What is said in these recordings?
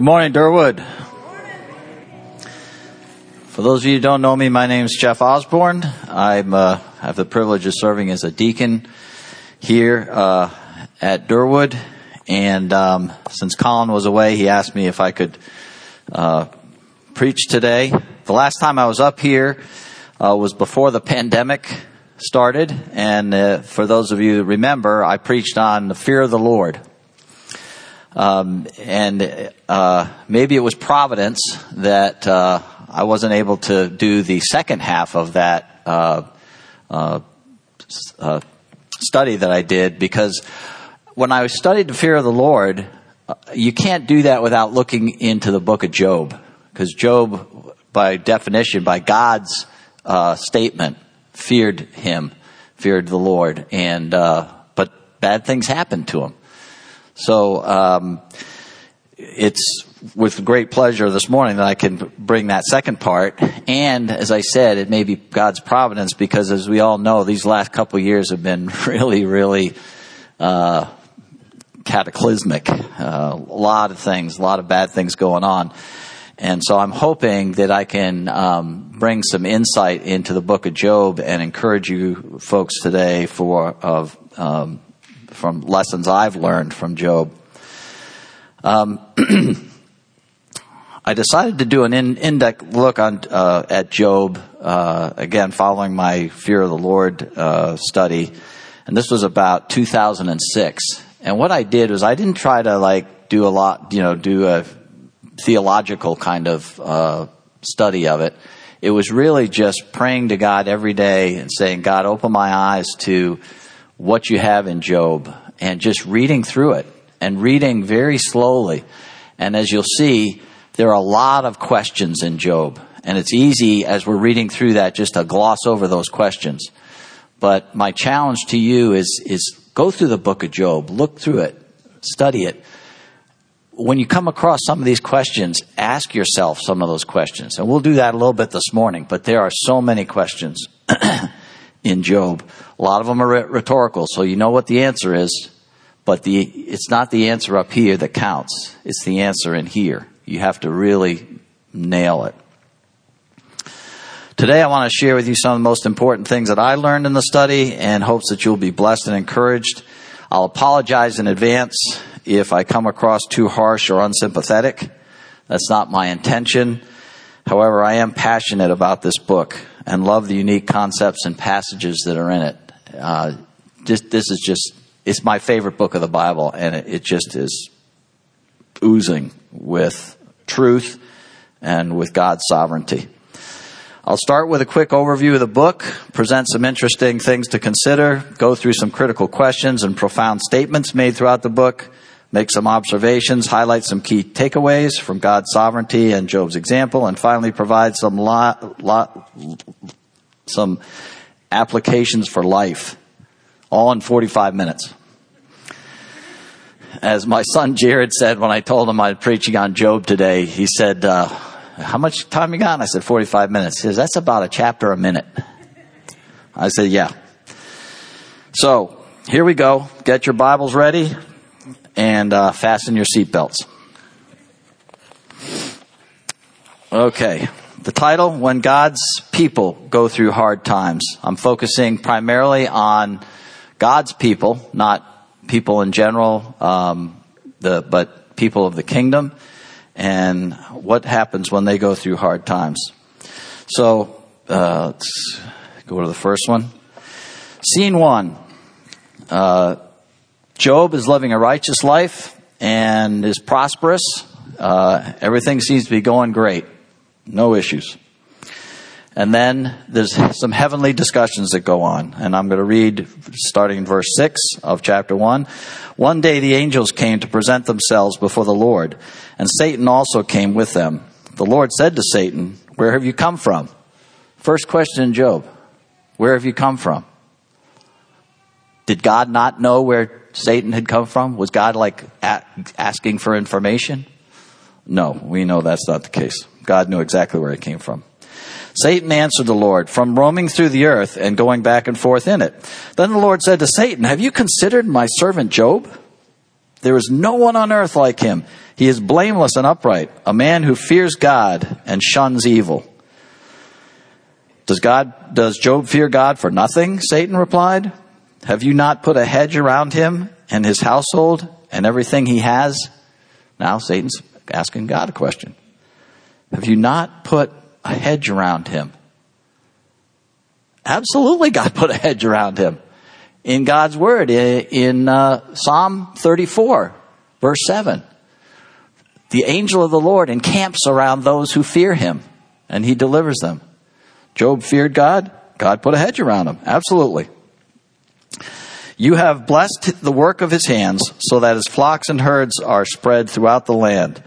Good morning, Durwood. For those of you who don't know me, my name is Jeff Osborne. I uh, have the privilege of serving as a deacon here uh, at Durwood. And um, since Colin was away, he asked me if I could uh, preach today. The last time I was up here uh, was before the pandemic started. And uh, for those of you who remember, I preached on the fear of the Lord. Um, and uh, maybe it was providence that uh, I wasn't able to do the second half of that uh, uh, uh study that I did because when I studied the fear of the Lord, uh, you can't do that without looking into the book of Job because Job, by definition, by God's statement, feared Him, feared the Lord, and but bad things happened to him. So um, it's with great pleasure this morning that I can bring that second part. And as I said, it may be God's providence because, as we all know, these last couple years have been really, really uh, cataclysmic. Uh, a lot of things, a lot of bad things going on. And so I'm hoping that I can um, bring some insight into the book of Job and encourage you folks today for of um, from lessons I've learned from Job. Um, I decided to do an in, in-depth look on uh, at Job uh, again, following my fear of the Lord uh, study, and this was about 2006. And what I did was I didn't try to like do a lot, you know, do a theological kind of uh, study of it. It was really just praying to God every day and saying, God, open my eyes to what you have in Job and just reading through it and reading very slowly. And as you'll see, there are a lot of questions in Job. And it's easy as we're reading through that just to gloss over those questions. But my challenge to you is, is go through the book of Job, look through it, study it. When you come across some of these questions, ask yourself some of those questions. And we'll do that a little bit this morning, but there are so many questions. in Job. A lot of them are rhetorical, so you know what the answer is, but the, it's not the answer up here that counts. It's the answer in here. You have to really nail it. Today I want to share with you some of the most important things that I learned in the study and hopes that you'll be blessed and encouraged. I'll apologize in advance if I come across too harsh or unsympathetic. That's not my intention. However, I am passionate about this book and love the unique concepts and passages that are in it. Uh, just, this is just, it's my favorite book of the Bible, and it, it just is oozing with truth and with God's sovereignty. I'll start with a quick overview of the book, present some interesting things to consider, go through some critical questions and profound statements made throughout the book, make some observations, highlight some key takeaways from God's sovereignty and Job's example, and finally provide some some applications for life, all in 45 minutes. As my son Jared said when I told him I'm preaching on Job today, he said, uh, how much time you got? And I said, 45 minutes. He says, that's about a chapter a minute. I said, yeah. So, here we go. Get your Bibles ready and uh, fasten your seatbelts. Okay. The title, When God's People Go Through Hard Times. I'm focusing primarily on God's people, not people in general, um, the, but people of the kingdom, and what happens when they go through hard times. So, uh, let's go to the first one. Scene one. Uh, Job is living a righteous life and is prosperous. Uh, everything seems to be going great. No issues. And then there's some heavenly discussions that go on. And I'm going to read starting in verse 6 of chapter 1. One day the angels came to present themselves before the Lord, and Satan also came with them. The Lord said to Satan, Where have you come from? First question in Job Where have you come from? Did God not know where Satan had come from? Was God like asking for information? No, we know that's not the case. God knew exactly where it came from. Satan answered the Lord, from roaming through the earth and going back and forth in it. Then the Lord said to Satan, Have you considered my servant Job? There is no one on earth like him. He is blameless and upright, a man who fears God and shuns evil. Does God, does Job fear God for nothing? Satan replied. Have you not put a hedge around him and his household and everything he has? Now Satan's asking God a question. Have you not put a hedge around him? Absolutely, God put a hedge around him. In God's word, in uh, Psalm 34, verse 7, the angel of the Lord encamps around those who fear him, and he delivers them. Job feared God. God put a hedge around him. Absolutely. You have blessed the work of his hands so that his flocks and herds are spread throughout the land.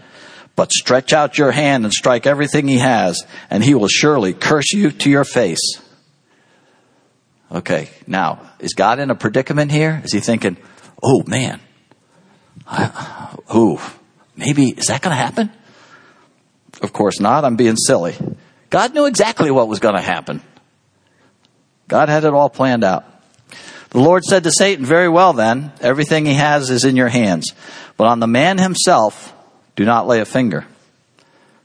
But stretch out your hand and strike everything he has, and he will surely curse you to your face. Okay, now, is God in a predicament here? Is he thinking, oh man, I, ooh, maybe, is that going to happen? Of course not. I'm being silly. God knew exactly what was going to happen. God had it all planned out. The Lord said to Satan, Very well then, everything he has is in your hands. But on the man himself, do not lay a finger.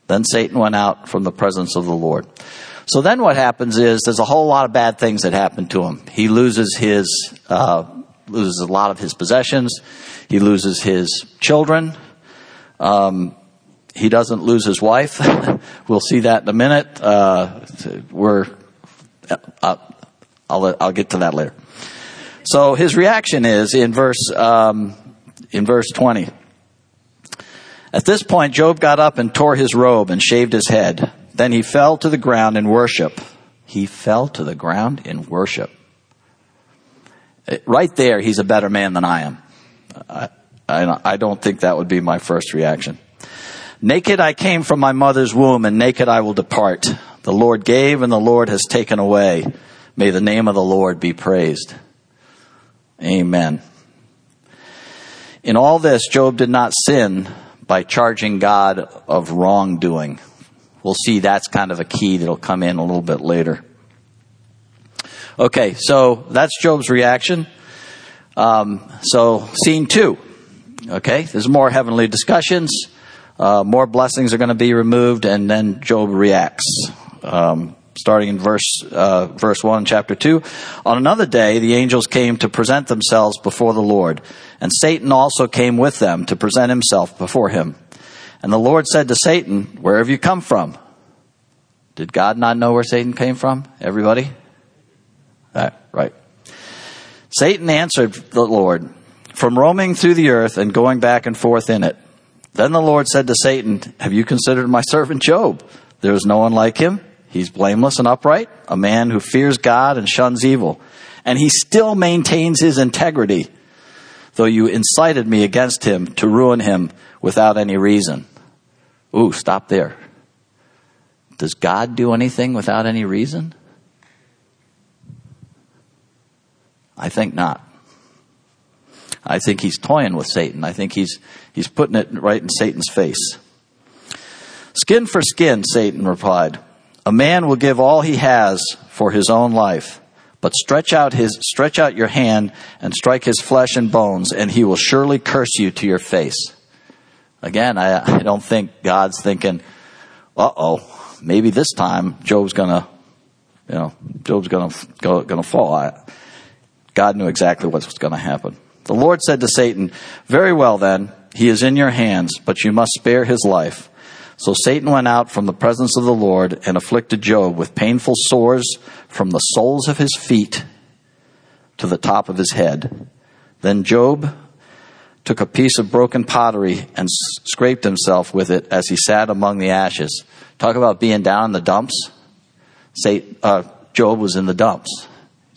Then Satan went out from the presence of the Lord. So then what happens is there's a whole lot of bad things that happen to him. He loses his, uh, loses a lot of his possessions. He loses his children. Um, he doesn't lose his wife. we'll see that in a minute. Uh, we're, uh, I'll, I'll get to that later. So his reaction is in verse, um, in verse 20. At this point, Job got up and tore his robe and shaved his head. Then he fell to the ground in worship. He fell to the ground in worship. Right there, he's a better man than I am. I, I, I don't think that would be my first reaction. Naked I came from my mother's womb, and naked I will depart. The Lord gave, and the Lord has taken away. May the name of the Lord be praised. Amen. In all this, Job did not sin by charging God of wrongdoing. We'll see that's kind of a key that'll come in a little bit later. Okay, so that's Job's reaction. Um, so, scene two. Okay, there's more heavenly discussions. Uh, more blessings are going to be removed, and then Job reacts. Um, starting in verse uh, verse one, chapter two. On another day, the angels came to present themselves before the Lord, and Satan also came with them to present himself before him. And the Lord said to Satan, "Where have you come from?" Did God not know where Satan came from? Everybody, right? right. Satan answered the Lord, "From roaming through the earth and going back and forth in it." Then the Lord said to Satan, "Have you considered my servant Job? There is no one like him." He's blameless and upright, a man who fears God and shuns evil. And he still maintains his integrity, though you incited me against him to ruin him without any reason. Ooh, stop there. Does God do anything without any reason? I think not. I think he's toying with Satan. I think he's, he's putting it right in Satan's face. Skin for skin, Satan replied. A man will give all he has for his own life, but stretch out his, stretch out your hand and strike his flesh and bones, and he will surely curse you to your face. Again, I, I don't think God's thinking, uh oh, maybe this time Job's gonna, you know, Job's gonna, go, gonna fall. I, God knew exactly what was gonna happen. The Lord said to Satan, very well then, he is in your hands, but you must spare his life. So Satan went out from the presence of the Lord and afflicted Job with painful sores from the soles of his feet to the top of his head. Then Job took a piece of broken pottery and scraped himself with it as he sat among the ashes. Talk about being down in the dumps. Say, uh, Job was in the dumps,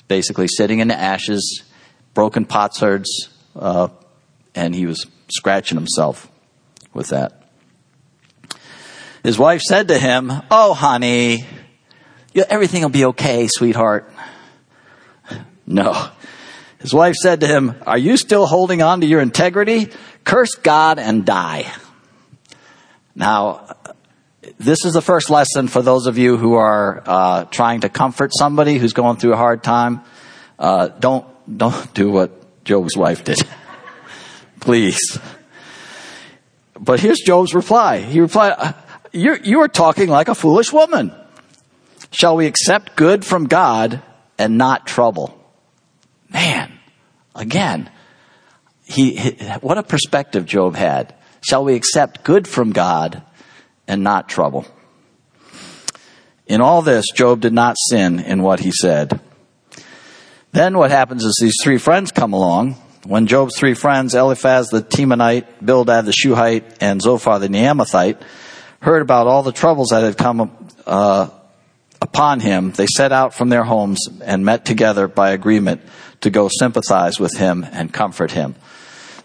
basically sitting in the ashes, broken potsherds, uh, and he was scratching himself with that. His wife said to him, Oh, honey, everything will be okay, sweetheart. No. His wife said to him, Are you still holding on to your integrity? Curse God and die. Now, this is the first lesson for those of you who are uh, trying to comfort somebody who's going through a hard time. Uh, don't don't do what Job's wife did, please. but here's Job's reply. He replied, you you are talking like a foolish woman. Shall we accept good from God and not trouble? Man, again, he, he, what a perspective Job had. Shall we accept good from God and not trouble? In all this, Job did not sin in what he said. Then what happens is these three friends come along. When Job's three friends, Eliphaz the Temanite, Bildad the Shuhite, and Zophar the Naamathite, heard about all the troubles that had come uh, upon him, they set out from their homes and met together by agreement to go sympathize with him and comfort him.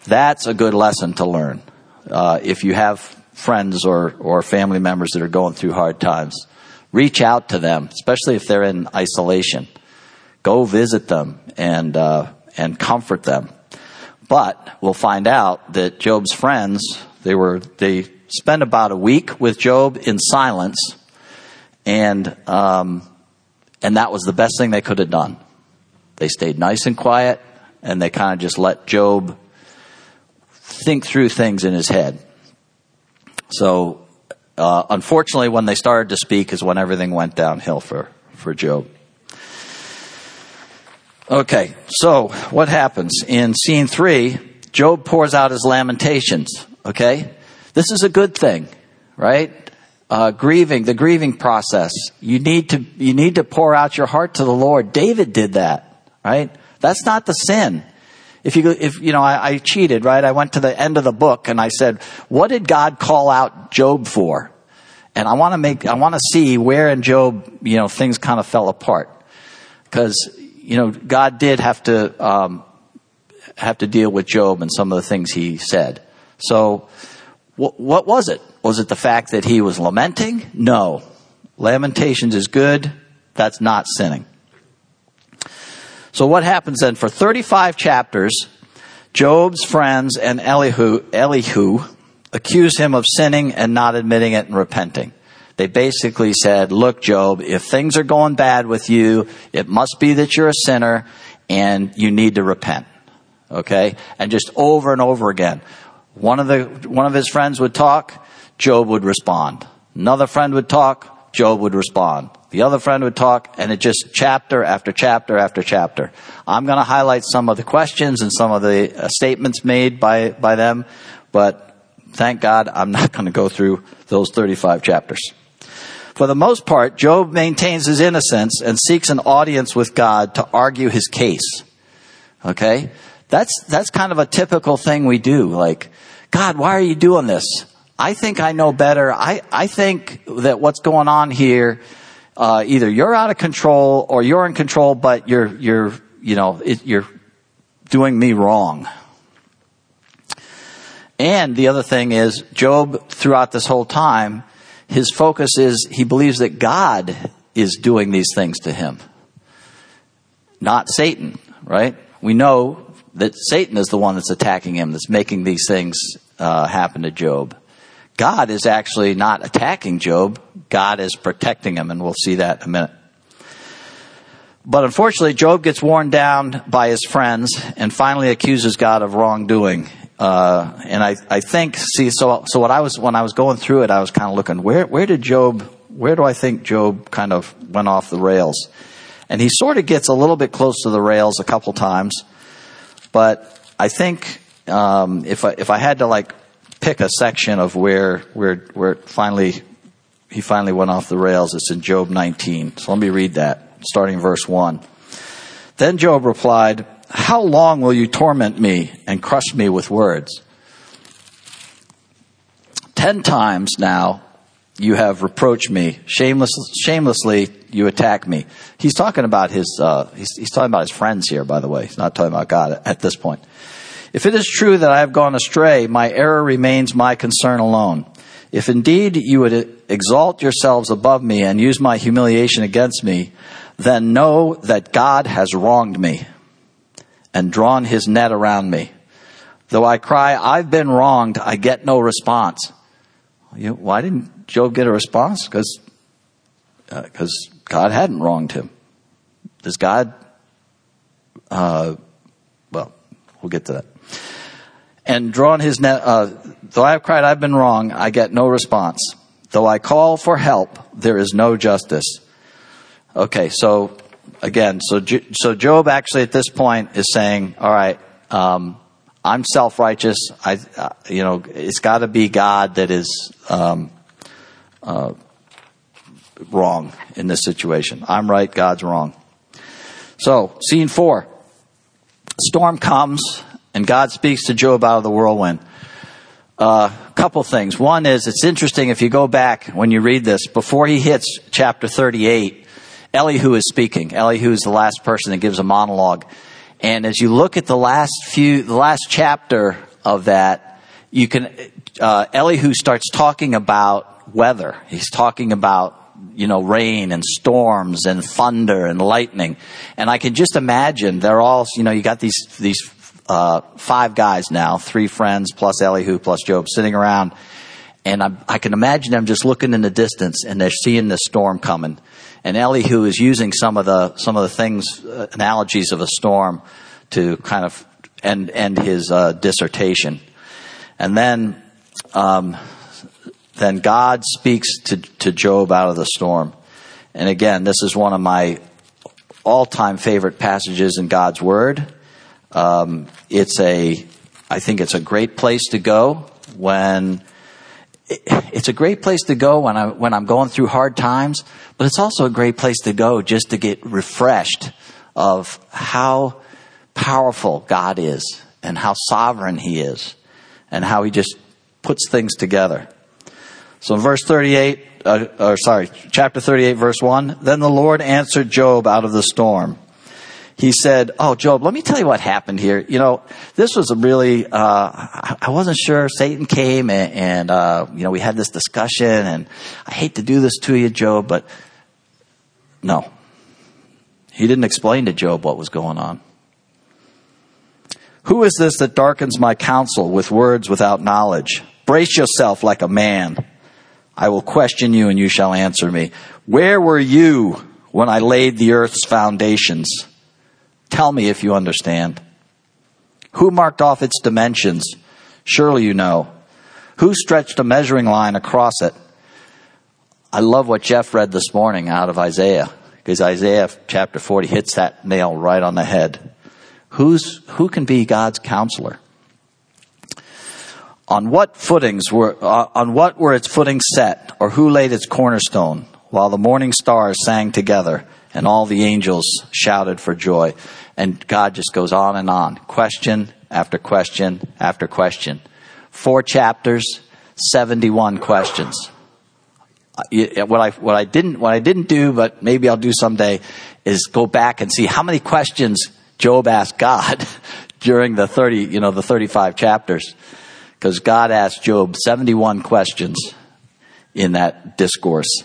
That's a good lesson to learn. Uh, if you have friends or, or family members that are going through hard times, reach out to them, especially if they're in isolation. Go visit them and uh, and comfort them. But we'll find out that Job's friends they were they spent about a week with Job in silence, and um, and that was the best thing they could have done. They stayed nice and quiet, and they kind of just let Job think through things in his head. So, uh, unfortunately, when they started to speak, is when everything went downhill for for Job. Okay, so what happens in scene three? Job pours out his lamentations. Okay, this is a good thing, right? Uh, grieving, the grieving process. You need to you need to pour out your heart to the Lord. David did that, right? That's not the sin. If you if you know, I, I cheated, right? I went to the end of the book and I said, "What did God call out Job for?" And I want to make I want to see where in Job, you know, things kind of fell apart because you know, God did have to um, have to deal with Job and some of the things he said. So, wh- what was it? Was it the fact that he was lamenting? No. Lamentations is good. That's not sinning. So what happens then? For 35 chapters, Job's friends and Elihu, Elihu accuse him of sinning and not admitting it and repenting. They basically said, look, Job, if things are going bad with you, it must be that you're a sinner and you need to repent. Okay? And just over and over again. One of the, one of his friends would talk, Job would respond. Another friend would talk, Job would respond. The other friend would talk, and it just chapter after chapter after chapter. I'm going to highlight some of the questions and some of the uh, statements made by, by them, but thank God I'm not going to go through those 35 chapters. For the most part, Job maintains his innocence and seeks an audience with God to argue his case. Okay? That's, that's kind of a typical thing we do. Like, God, why are you doing this? I think I know better. I, I think that what's going on here, uh, either you're out of control or you're in control, but you're, you're, you know, it, you're doing me wrong. And the other thing is, Job, throughout this whole time, his focus is he believes that God is doing these things to him, not Satan, right? We know that Satan is the one that's attacking him, that's making these things uh, happen to Job. God is actually not attacking Job. God is protecting him, and we'll see that in a minute. But unfortunately, Job gets worn down by his friends and finally accuses God of wrongdoing. Uh, and I, I think, see, so, so what I was, when I was going through it, I was kind of looking, where, where did Job, where do I think Job kind of went off the rails? And he sort of gets a little bit close to the rails a couple times, but I think, um, if I, if I had to like pick a section of where, where, where finally, he finally went off the rails, it's in Job 19. So let me read that, starting verse 1. Then Job replied, how long will you torment me and crush me with words? Ten times now you have reproached me. Shameless, shamelessly you attack me. He's talking about his, uh, he's, he's talking about his friends here, by the way. He's not talking about God at this point. If it is true that I have gone astray, my error remains my concern alone. If indeed you would exalt yourselves above me and use my humiliation against me, then know that God has wronged me and drawn his net around me. Though I cry, I've been wronged, I get no response. You why didn't Job get a response? Because uh, God hadn't wronged him. Does God? Uh, well, we'll get to that. and drawn his net, uh, though I have cried, I've been wrong, I get no response. Though I call for help, there is no justice. Okay, so again, so so Job actually at this point is saying, all right, um, I'm self righteous. I, uh, you know, it's got to be God that is um, wrong in this situation. I'm right, God's wrong. So, scene four. Storm comes, and God speaks to Job out of the whirlwind. A uh, couple things. One is it's interesting if you go back when you read this, before he hits chapter 38, Elihu is speaking. Elihu is the last person that gives a monologue. And as you look at the last few, the last chapter of that, you can, uh, Elihu starts talking about weather. He's talking about, you know, rain and storms and thunder and lightning. And I can just imagine they're all, you know, you got these, these, uh, five guys now, three friends plus Elihu plus Job sitting around. And I, I can imagine them just looking in the distance and they're seeing the storm coming and Elihu is using some of the some of the things uh, analogies of a storm to kind of end end his uh, dissertation, and then um, then God speaks to to Job out of the storm, and again, this is one of my all time favorite passages in God's Word. Um, it's a I think it's a great place to go when it's a great place to go when I when I'm going through hard times, but it's also a great place to go just to get refreshed of how powerful God is and how sovereign He is and how He just puts things together. So in verse 38, uh, or sorry, chapter 38, verse 1, then the Lord answered Job out of the storm he said, "Oh, Job, let me tell you what happened here. You know, this was a really uh, I wasn't sure. Satan came and, and uh, you know we had this discussion, and I hate to do this to you, Job, but no, he didn't explain to Job what was going on. Who is this that darkens my counsel with words without knowledge? Brace yourself like a man. I will question you, and you shall answer me. Where were you when I laid the earth's foundations?" Tell me if you understand. Who marked off its dimensions? Surely you know. Who stretched a measuring line across it? I love what Jeff read this morning out of Isaiah, because Isaiah chapter 40 hits that nail right on the head. Who's, who can be God's counselor? On what footings were, uh, on what were its footings set, or who laid its cornerstone, while the morning stars sang together? and all the angels shouted for joy. And God just goes on and on. Question after question after question. Four chapters, 71 questions. What I, what I didn't, what I didn't do, but maybe I'll do someday, is go back and see how many questions Job asked God during the 30, you know, the 35 chapters. Because God asked Job 71 questions in that discourse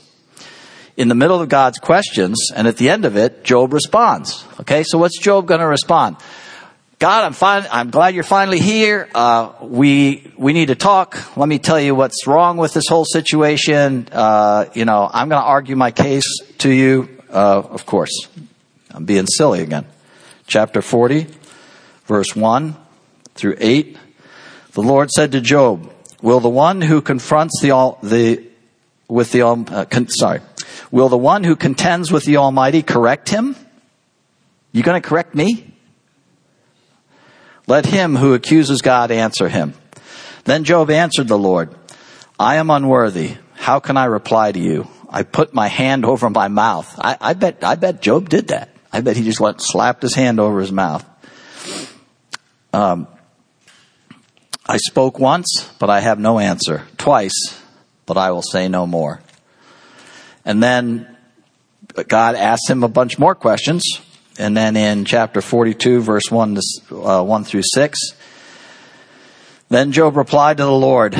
in the middle of God's questions, and at the end of it, Job responds. Okay, so what's Job going to respond? God, I'm fine. I'm glad you're finally here. Uh, we we need to talk. Let me tell you what's wrong with this whole situation. Uh, you know, I'm going to argue my case to you. Uh, of course, I'm being silly again. Chapter 40, verse 1 through 8. The Lord said to Job, "Will the one who confronts the all the with the uh, con, sorry Will the one who contends with the Almighty correct him? You going to correct me? Let him who accuses God answer him. Then Job answered the Lord, I am unworthy. How can I reply to you? I put my hand over my mouth. I, I bet, I bet Job did that. I bet he just went, slapped his hand over his mouth. Um, I spoke once, but I have no answer. Twice, but I will say no more. And then God asks him a bunch more questions. And then in chapter 42, verse 1 to, uh, 1 through 6, then Job replied to the Lord,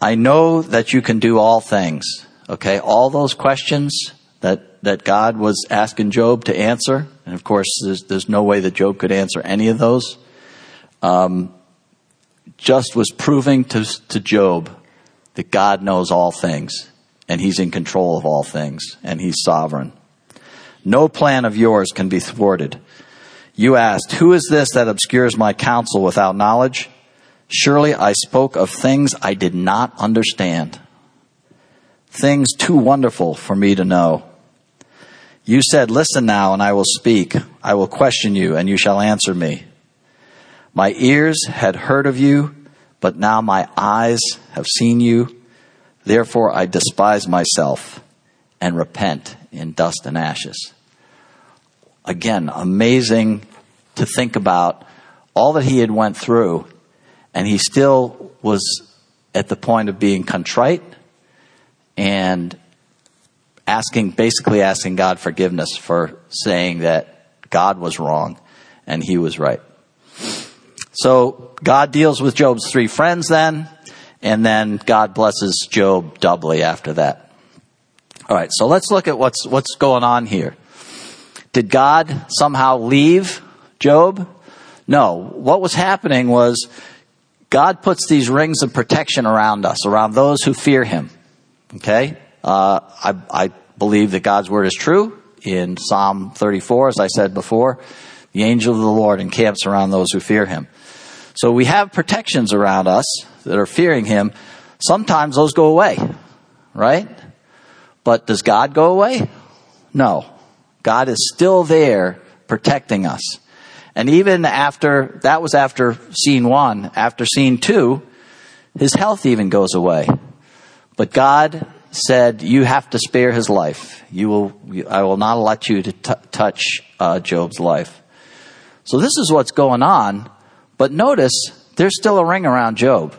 I know that you can do all things. Okay, all those questions that, that God was asking Job to answer, and of course, there's, there's no way that Job could answer any of those, um, just was proving to, to Job that God knows all things and he's in control of all things, and he's sovereign. No plan of yours can be thwarted. You asked, Who is this that obscures my counsel without knowledge? Surely I spoke of things I did not understand, things too wonderful for me to know. You said, Listen now, and I will speak. I will question you, and you shall answer me. My ears had heard of you, but now my eyes have seen you. Therefore I despise myself and repent in dust and ashes. Again, amazing to think about all that he had went through, and he still was at the point of being contrite and asking, basically asking God forgiveness for saying that God was wrong and he was right. So God deals with Job's three friends then, and then God blesses Job doubly after that. All right, so let's look at what's what's going on here. Did God somehow leave Job? No. What was happening was God puts these rings of protection around us, around those who fear Him. Okay? Uh, I, I believe that God's word is true. In Psalm 34, as I said before, the angel of the Lord encamps around those who fear him. So we have protections around us that are fearing him. Sometimes those go away, right? But does God go away? No. God is still there protecting us. And even after, that was after scene one, after scene two, his health even goes away. But God said, "You have to spare his life. You will. I will not let you to t- touch uh, Job's life." So this is what's going on. But notice there's still a ring around Job.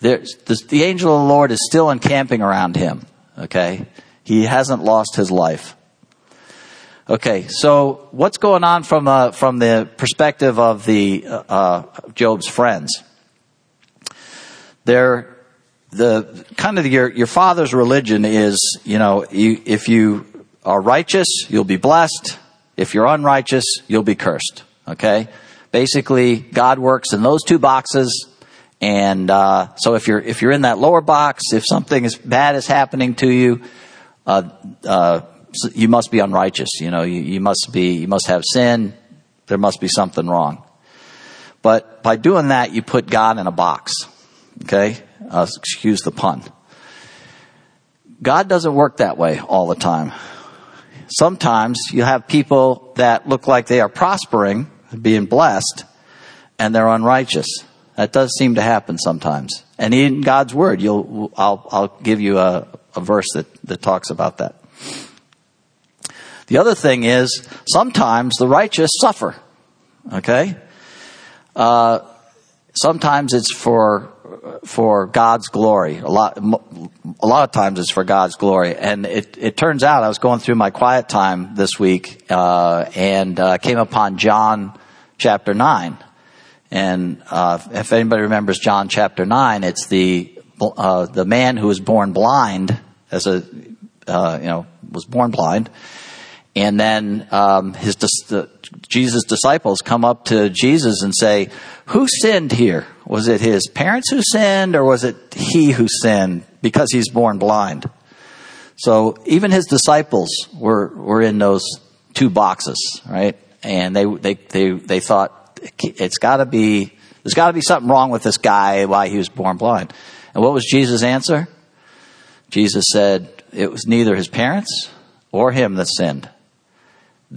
The, the angel of the Lord is still encamping around him. Okay, he hasn't lost his life. Okay, so what's going on from uh, from the perspective of the uh, uh Job's friends? They're the kind of your your father's religion is, you know, you, if you are righteous, you'll be blessed. If you're unrighteous, you'll be cursed. Okay, basically, God works in those two boxes. And uh, so, if you're if you're in that lower box, if something is bad is happening to you, uh, uh, you must be unrighteous. You know, you, you must be you must have sin. There must be something wrong. But by doing that, you put God in a box. Okay, uh, excuse the pun. God doesn't work that way all the time. Sometimes you have people that look like they are prospering, being blessed, and they're unrighteous. That does seem to happen sometimes. And in God's word, you'll, I'll, I'll give you a, a verse that, that talks about that. The other thing is, sometimes the righteous suffer. Okay? Uh, sometimes it's for for God's glory. A lot, a lot of times it's for God's glory. And it, it turns out I was going through my quiet time this week, uh, and, uh, came upon John chapter 9. And, uh, if anybody remembers John chapter 9, it's the, uh, the man who was born blind as a, uh, you know, was born blind. And then, um, his, Jesus' disciples come up to Jesus and say, who sinned here? Was it his parents who sinned or was it he who sinned because he's born blind? So even his disciples were, were in those two boxes, right? And they, they, they, they thought it's gotta be, there's gotta be something wrong with this guy why he was born blind. And what was Jesus' answer? Jesus said it was neither his parents or him that sinned.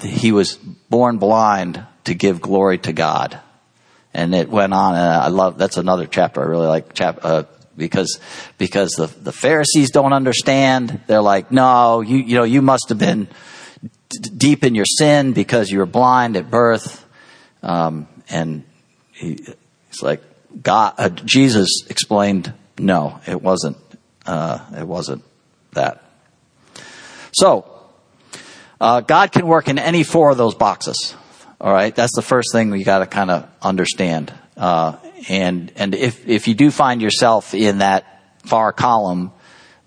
He was born blind to give glory to God and it went on. And I love that's another chapter I really like. Chap, uh, because because the the Pharisees don't understand. They're like, no, you you know you must have been d- deep in your sin because you were blind at birth. Um, and he, he's like, God, uh, Jesus explained, no, it wasn't. Uh, it wasn't that. So, uh, God can work in any four of those boxes. All right, that's the first thing we got to kind of understand. Uh, and and if if you do find yourself in that far column,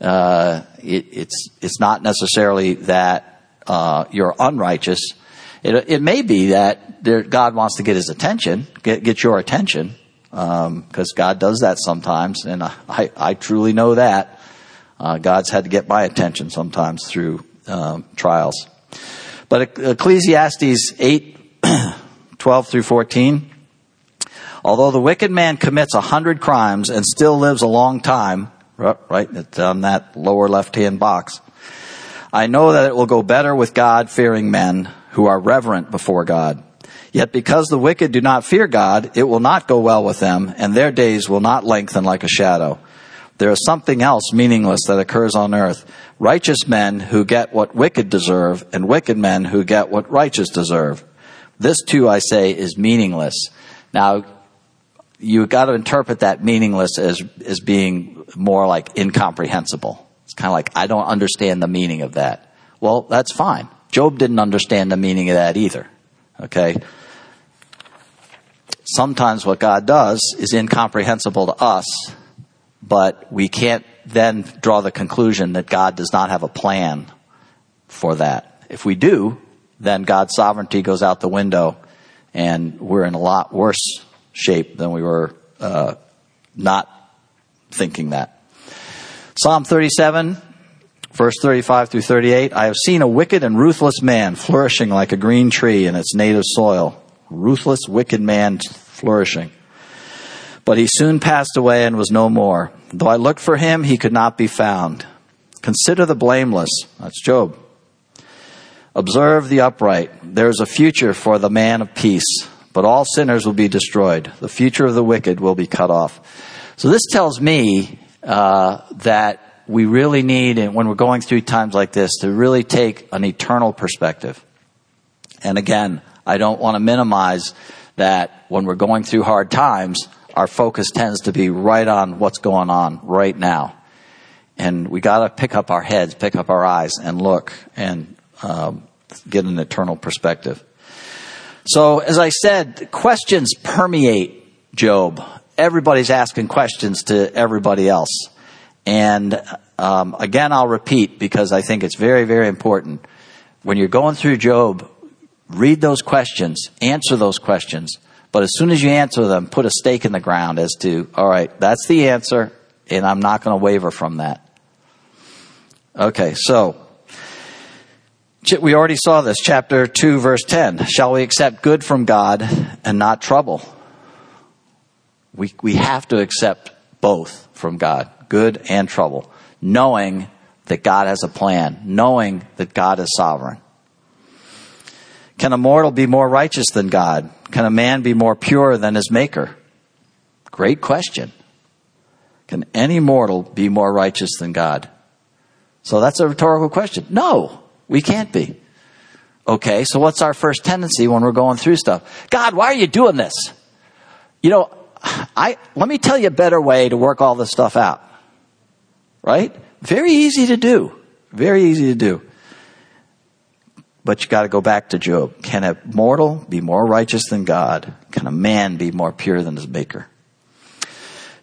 uh, it, it's it's not necessarily that uh, you're unrighteous. It it may be that there, God wants to get His attention, get get your attention, because um, God does that sometimes, and I I truly know that. Uh, God's had to get my attention sometimes through um, trials. But Ecclesiastes 8 12 through 14. Although the wicked man commits a hundred crimes and still lives a long time, uh, right, it's on that lower left hand box, I know that it will go better with God fearing men who are reverent before God. Yet because the wicked do not fear God, it will not go well with them, and their days will not lengthen like a shadow. There is something else meaningless that occurs on earth. Righteous men who get what wicked deserve, and wicked men who get what righteous deserve. This too, I say, is meaningless. Now, you've got to interpret that meaningless as, as being more like incomprehensible. It's kind of like, I don't understand the meaning of that. Well, that's fine. Job didn't understand the meaning of that either. Okay? Sometimes what God does is incomprehensible to us, but we can't then draw the conclusion that God does not have a plan for that. If we do, then God's sovereignty goes out the window and we're in a lot worse shape than we were uh, not thinking that. Psalm 37, verse 35 through 38. I have seen a wicked and ruthless man flourishing like a green tree in its native soil. Ruthless, wicked man flourishing. But he soon passed away and was no more. Though I looked for him, he could not be found. Consider the blameless. That's Job. Observe the upright. There is a future for the man of peace, but all sinners will be destroyed. The future of the wicked will be cut off. So this tells me uh, that we really need, when we're going through times like this, to really take an eternal perspective. And again, I don't want to minimize that when we're going through hard times, our focus tends to be right on what's going on right now. And we got to pick up our heads, pick up our eyes, and look and um, get an eternal perspective. So, as I said, questions permeate Job everybody's asking questions to everybody else. And um, again, I'll repeat because I think it's very, very important. When you're going through Job, read those questions, answer those questions. But as soon as you answer them, put a stake in the ground as to, all right, that's the answer, and I'm not going to waver from that. Okay, so we already saw this, chapter 2, verse 10. Shall we accept good from God and not trouble? We, we have to accept both from God, good and trouble, knowing that God has a plan, knowing that God is sovereign. Can a mortal be more righteous than God? Can a man be more pure than his maker? Great question. Can any mortal be more righteous than God? So that's a rhetorical question. No, we can't be. Okay, so what's our first tendency when we're going through stuff? God, why are you doing this? You know, I, let me tell you a better way to work all this stuff out. Right? Very easy to do. Very easy to do. But you gotta go back to Job. Can a mortal be more righteous than God? Can a man be more pure than his maker?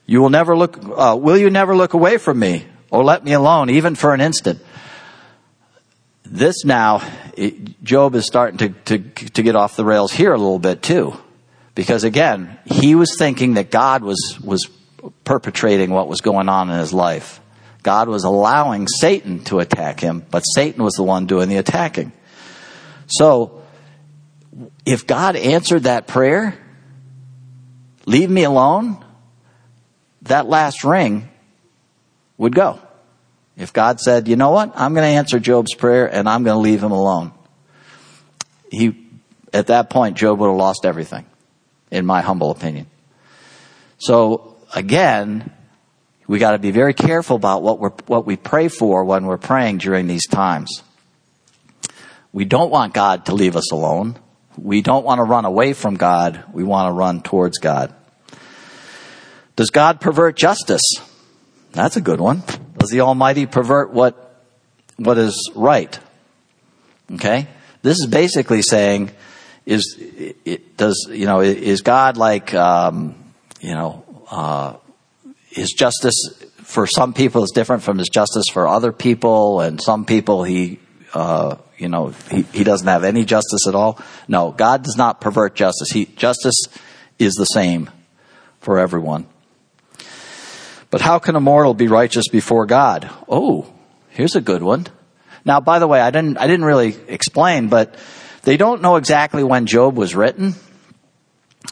You will never look, uh, will you never look away from me or let me alone even for an instant? This now, it, Job is starting to, to, to get off the rails here a little bit too. Because again, he was thinking that God was, was perpetrating what was going on in his life. God was allowing Satan to attack him, but Satan was the one doing the attacking. So, if God answered that prayer, leave me alone, that last ring would go. If God said, you know what, I'm going to answer Job's prayer and I'm going to leave him alone. He, at that point, Job would have lost everything in my humble opinion. So again, we got to be very careful about what we what we pray for when we're praying during these times. We don't want God to leave us alone. We don't want to run away from God. We want to run towards God. Does God pervert justice? That's a good one. Does the Almighty pervert what what is right? Okay? This is basically saying is it, does you know is God like um, you know uh, his justice for some people is different from his justice for other people, and some people he uh, you know he, he doesn't have any justice at all. No, God does not pervert justice. He justice is the same for everyone. But how can a mortal be righteous before God? Oh, here's a good one. Now, by the way, I didn't I didn't really explain, but they don't know exactly when Job was written.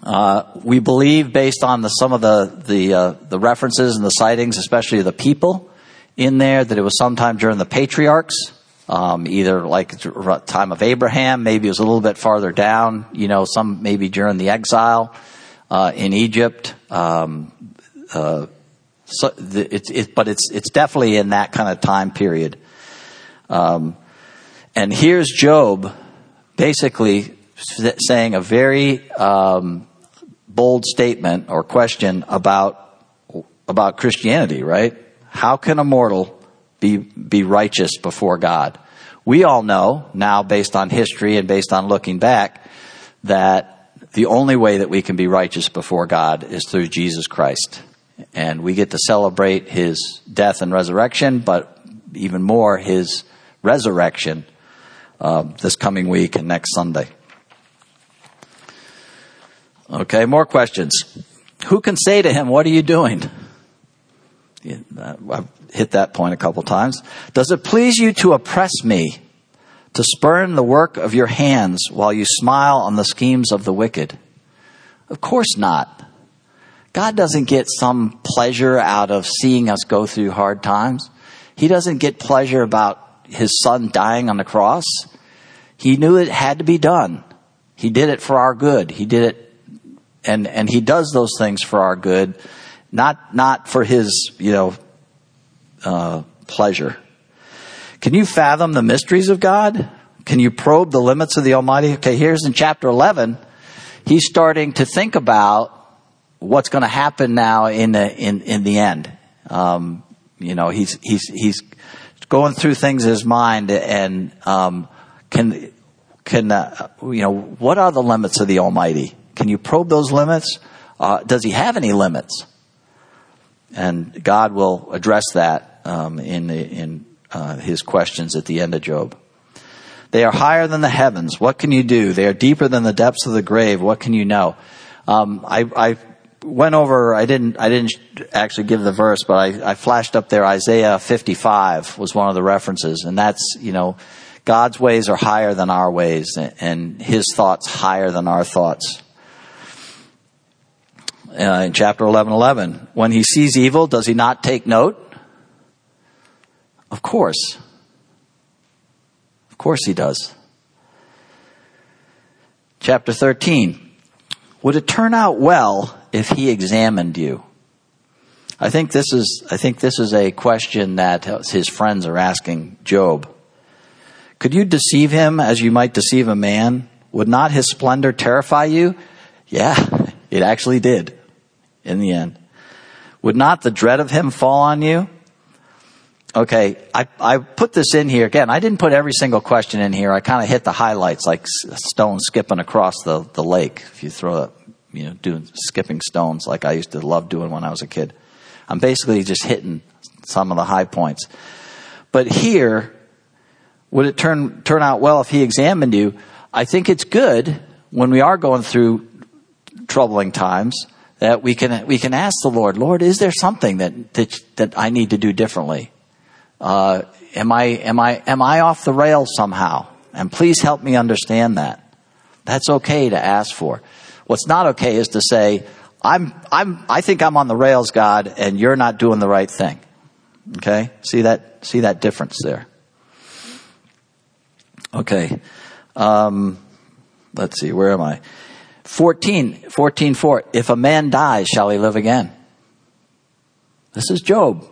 Uh, we believe, based on the, some of the the, uh, the references and the sightings, especially the people in there, that it was sometime during the patriarchs, um, either like time of Abraham, maybe it was a little bit farther down. You know, some maybe during the exile uh, in Egypt. Um, uh, so the, it's it, but it's it's definitely in that kind of time period. Um, and here's Job, basically saying a very um, bold statement or question about about Christianity, right? How can a mortal be be righteous before God? We all know now, based on history and based on looking back, that the only way that we can be righteous before God is through Jesus Christ. And we get to celebrate his death and resurrection, but even more, his resurrection uh, this coming week and next Sunday. Okay, more questions. Who can say to him, What are you doing? I've hit that point a couple times. Does it please you to oppress me, to spurn the work of your hands while you smile on the schemes of the wicked? Of course not. God doesn't get some pleasure out of seeing us go through hard times. He doesn't get pleasure about his son dying on the cross. He knew it had to be done. He did it for our good. He did it and and he does those things for our good, not not for his you know uh, pleasure. Can you fathom the mysteries of God? Can you probe the limits of the Almighty? Okay, here's in chapter eleven, he's starting to think about what's going to happen now in the in in the end. Um, you know, he's he's he's going through things in his mind and um, can can uh, you know what are the limits of the Almighty? Can you probe those limits? Uh, does he have any limits? And God will address that um, in the, in uh, his questions at the end of Job. They are higher than the heavens. What can you do? They are deeper than the depths of the grave. What can you know? Um, I, I, went over. I didn't. I didn't actually give the verse, but I, I flashed up there. Isaiah 55 was one of the references, and that's you know, God's ways are higher than our ways, and His thoughts higher than our thoughts uh, in chapter 11 11. When he sees evil, does he not take note? Of course. Of course he does. Chapter 13. Would it turn out well if he examined you? I think this is, I think this is a question that his friends are asking Job. Could you deceive him as you might deceive a man? Would not his splendor terrify you? Yeah, it actually did in the end. Would not the dread of him fall on you? Okay, I, I put this in here again. I didn't put every single question in here. I kind of hit the highlights like stones skipping across the, the lake. If you throw it, you know, doing skipping stones like I used to love doing when I was a kid. I'm basically just hitting some of the high points. But here, would it turn, turn out well if he examined you? I think it's good when we are going through troubling times that we can we can ask the Lord, Lord, is there something that that, that I need to do differently? Uh, am I am I am I off the rails somehow? And please help me understand that. That's okay to ask for. What's not okay is to say, I'm I'm I think I'm on the rails, God, and you're not doing the right thing. Okay? See that see that difference there. Okay. Um, let's see, where am I? 14, 14, 4. If a man dies, shall he live again? This is Job.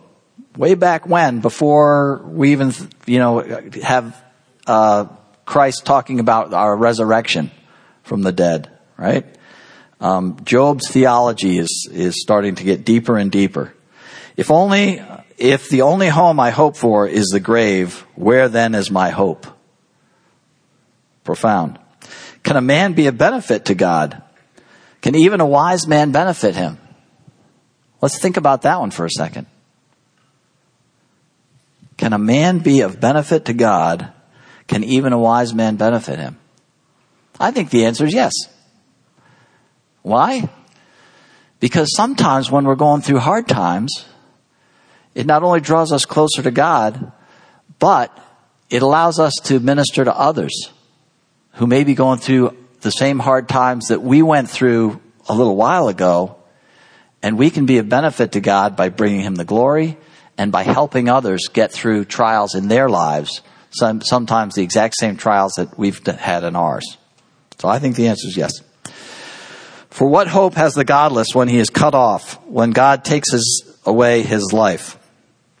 Way back when, before we even, you know, have uh, Christ talking about our resurrection from the dead, right? Um, Job's theology is is starting to get deeper and deeper. If only, if the only home I hope for is the grave, where then is my hope? Profound. Can a man be a benefit to God? Can even a wise man benefit him? Let's think about that one for a second. Can a man be of benefit to God? Can even a wise man benefit him? I think the answer is yes. Why? Because sometimes when we're going through hard times, it not only draws us closer to God, but it allows us to minister to others who may be going through the same hard times that we went through a little while ago, and we can be a benefit to God by bringing Him the glory and by helping others get through trials in their lives, some, sometimes the exact same trials that we've had in ours. So I think the answer is yes. For what hope has the godless when he is cut off, when God takes his, away his life?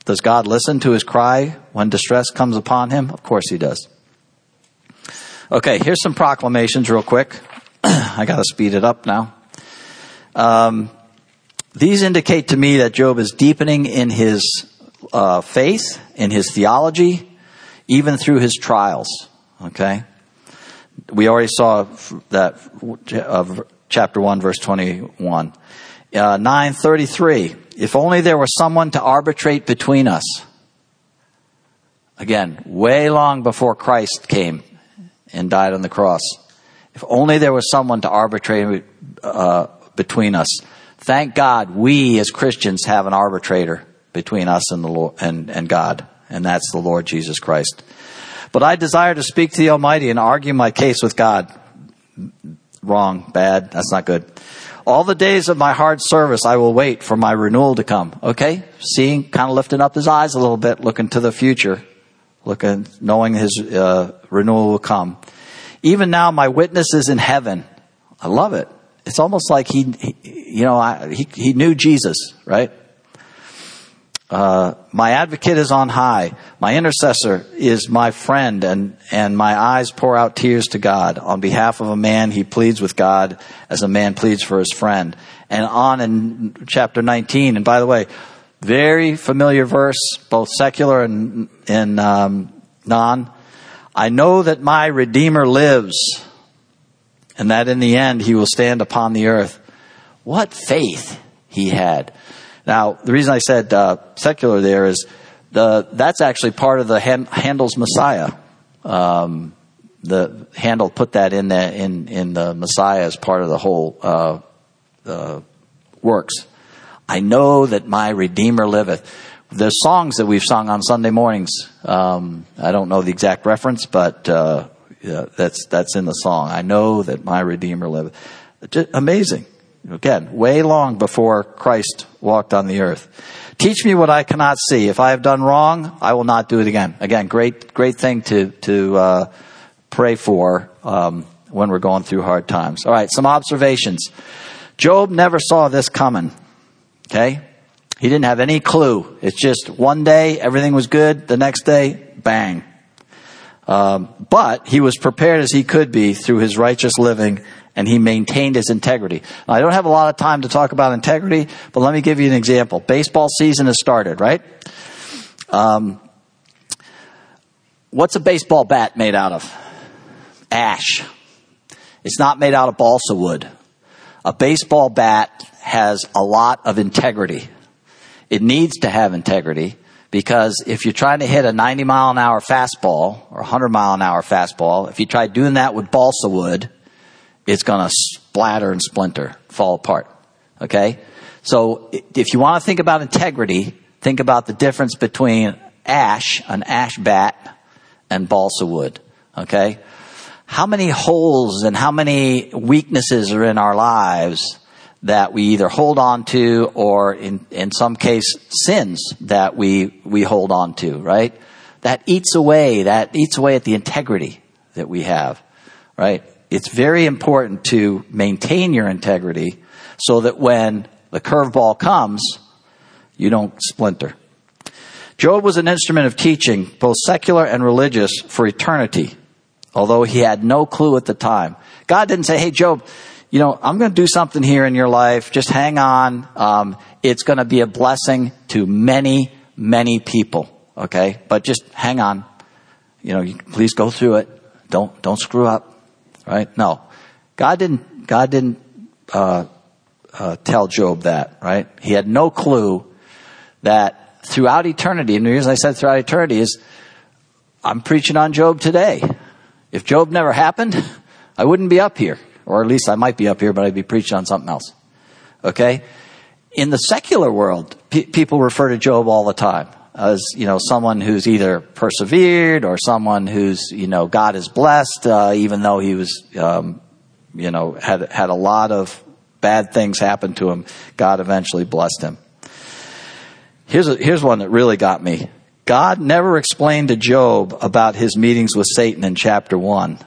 Does God listen to his cry when distress comes upon him? Of course he does. Okay, here's some proclamations real quick. I gotta speed it up now. Um, these indicate to me that Job is deepening in his uh, faith, in his theology, even through his trials. Okay? We already saw that uh, chapter 1 verse 21. Uh, 933. If only there was someone to arbitrate between us. Again, way long before Christ came and died on the cross. If only there was someone to arbitrate uh, between us. Thank God we as Christians have an arbitrator between us and the Lord and, and God, and that's the Lord Jesus Christ. But I desire to speak to the Almighty and argue my case with God. Wrong, bad, that's not good. All the days of my hard service, I will wait for my renewal to come. Okay? Seeing, kind of lifting up his eyes a little bit, looking to the future looking, knowing his uh, renewal will come. Even now, my witness is in heaven. I love it. It's almost like he, he you know, I, he, he knew Jesus, right? Uh, my advocate is on high. My intercessor is my friend, and, and my eyes pour out tears to God. On behalf of a man, he pleads with God as a man pleads for his friend. And on in chapter 19, and by the way, very familiar verse, both secular and, and um, non. I know that my Redeemer lives, and that in the end he will stand upon the earth. What faith he had. Now, the reason I said uh, secular there is the that's actually part of the Handel's Messiah. Um, the Handel put that in the in in the Messiah as part of the whole uh, uh, works. I know that my Redeemer liveth. The songs that we've sung on Sunday mornings, um, I don't know the exact reference, but uh, yeah, that's that's in the song. I know that my Redeemer liveth. Just amazing. Again, way long before Christ walked on the earth. Teach me what I cannot see. If I have done wrong, I will not do it again. Again, great great thing to to uh, pray for um, when we're going through hard times. All right, some observations. Job never saw this coming. Okay? He didn't have any clue. It's just one day, everything was good. The next day, bang. Um, but he was prepared as he could be through his righteous living and he maintained his integrity. Now, I don't have a lot of time to talk about integrity, but let me give you an example. Baseball season has started, right? Um, what's a baseball bat made out of? Ash. It's not made out of balsa wood. A baseball bat has a lot of integrity. It needs to have integrity because if you're trying to hit a 90 mile an hour fastball or 100 mile an hour fastball, if you try doing that with balsa wood, it's going to splatter and splinter, fall apart. Okay? So if you want to think about integrity, think about the difference between ash, an ash bat, and balsa wood. Okay? How many holes and how many weaknesses are in our lives that we either hold on to or in, in some case sins that we, we hold on to, right? That eats away, that eats away at the integrity that we have, right? It's very important to maintain your integrity so that when the curveball comes, you don't splinter. Job was an instrument of teaching, both secular and religious, for eternity, although he had no clue at the time. God didn't say, hey, Job, you know, I'm going to do something here in your life. Just hang on. Um, it's going to be a blessing to many, many people. Okay, but just hang on. You know, please go through it. Don't don't screw up. Right? No, God didn't. God didn't uh, uh, tell Job that. Right? He had no clue that throughout eternity. And the reason I said throughout eternity is, I'm preaching on Job today. If Job never happened, I wouldn't be up here or at least I might be up here, but I'd be preaching on something else. Okay? In the secular world, pe- people refer to Job all the time as, you know, someone who's either persevered or someone who's, you know, God is blessed, uh, even though he was, um, you know, had, had a lot of, bad things happen to him, God eventually blessed him. Here's, a, here's one that really got me. God never explained to Job about his meetings with Satan in chapter 1.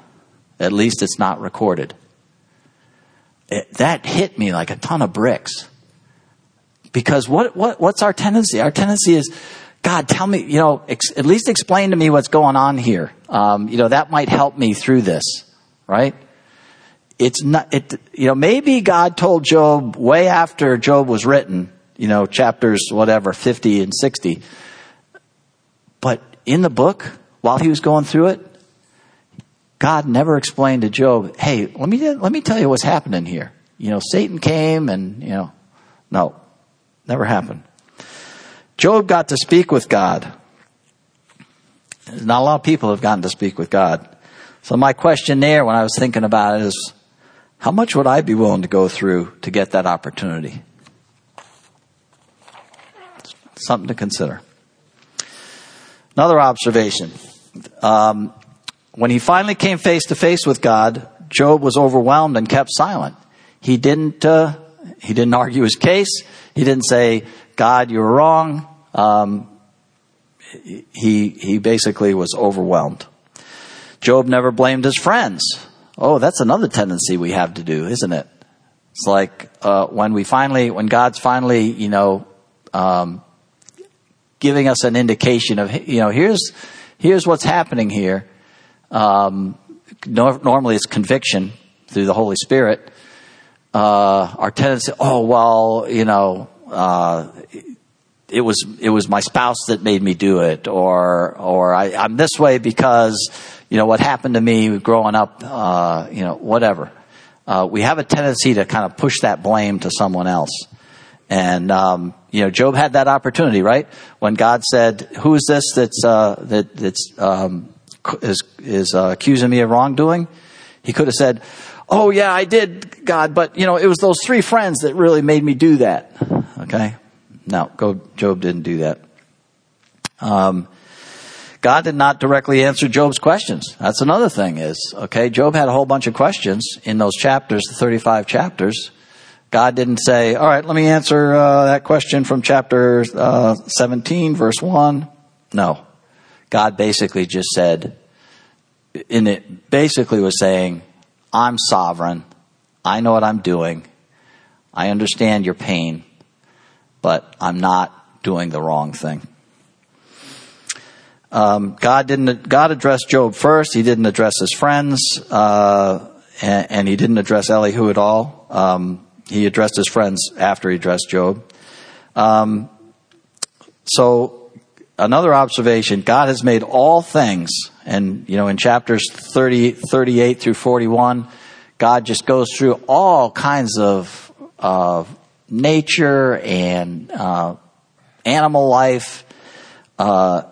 At least it's not recorded. It, that hit me like a ton of bricks. Because what, what, what's our tendency? Our tendency is, God, tell me, you know, ex- at least explain to me what's going on here. Um, you know, that might help me through this, right? It's not, it, you know, maybe God told Job way after Job was written, you know, chapters whatever, 50 and 60. But in the book, while he was going through it, God never explained to Job, hey, let me, let me tell you what's happening here. You know, Satan came and, you know, no, never happened. Job got to speak with God. Not a lot of people have gotten to speak with God. So my question there when I was thinking about it is, how much would I be willing to go through to get that opportunity? Something to consider. Another observation. Um, when he finally came face to face with God, Job was overwhelmed and kept silent. He didn't. Uh, he didn't argue his case. He didn't say, "God, you're wrong." Um, he he basically was overwhelmed. Job never blamed his friends. Oh, that's another tendency we have to do, isn't it? It's like uh, when we finally, when God's finally, you know, um, giving us an indication of, you know, here's here's what's happening here. Um, normally, it's conviction through the Holy Spirit. Uh, our tendency, oh well, you know, uh, it was it was my spouse that made me do it, or or I, I'm this way because you know, what happened to me growing up, uh, you know, whatever. Uh, we have a tendency to kind of push that blame to someone else. And, um, you know, Job had that opportunity, right? When God said, who is this that's, uh, that, that's, um, is, is uh, accusing me of wrongdoing? He could have said, oh yeah, I did, God, but, you know, it was those three friends that really made me do that. Okay? No, go, Job didn't do that. Um, God did not directly answer Job's questions. That's another thing is, okay, Job had a whole bunch of questions in those chapters, the 35 chapters. God didn't say, all right, let me answer uh, that question from chapter uh, 17, verse 1. No. God basically just said, in it basically was saying, I'm sovereign. I know what I'm doing. I understand your pain, but I'm not doing the wrong thing. Um, God didn't. God addressed Job first. He didn't address his friends, uh, and, and, he didn't address Elihu at all. Um, he addressed his friends after he addressed Job. Um, so, another observation: God has made all things, and you know, in chapters 30, 38 through forty-one, God just goes through all kinds of uh, nature and uh, animal life. Uh,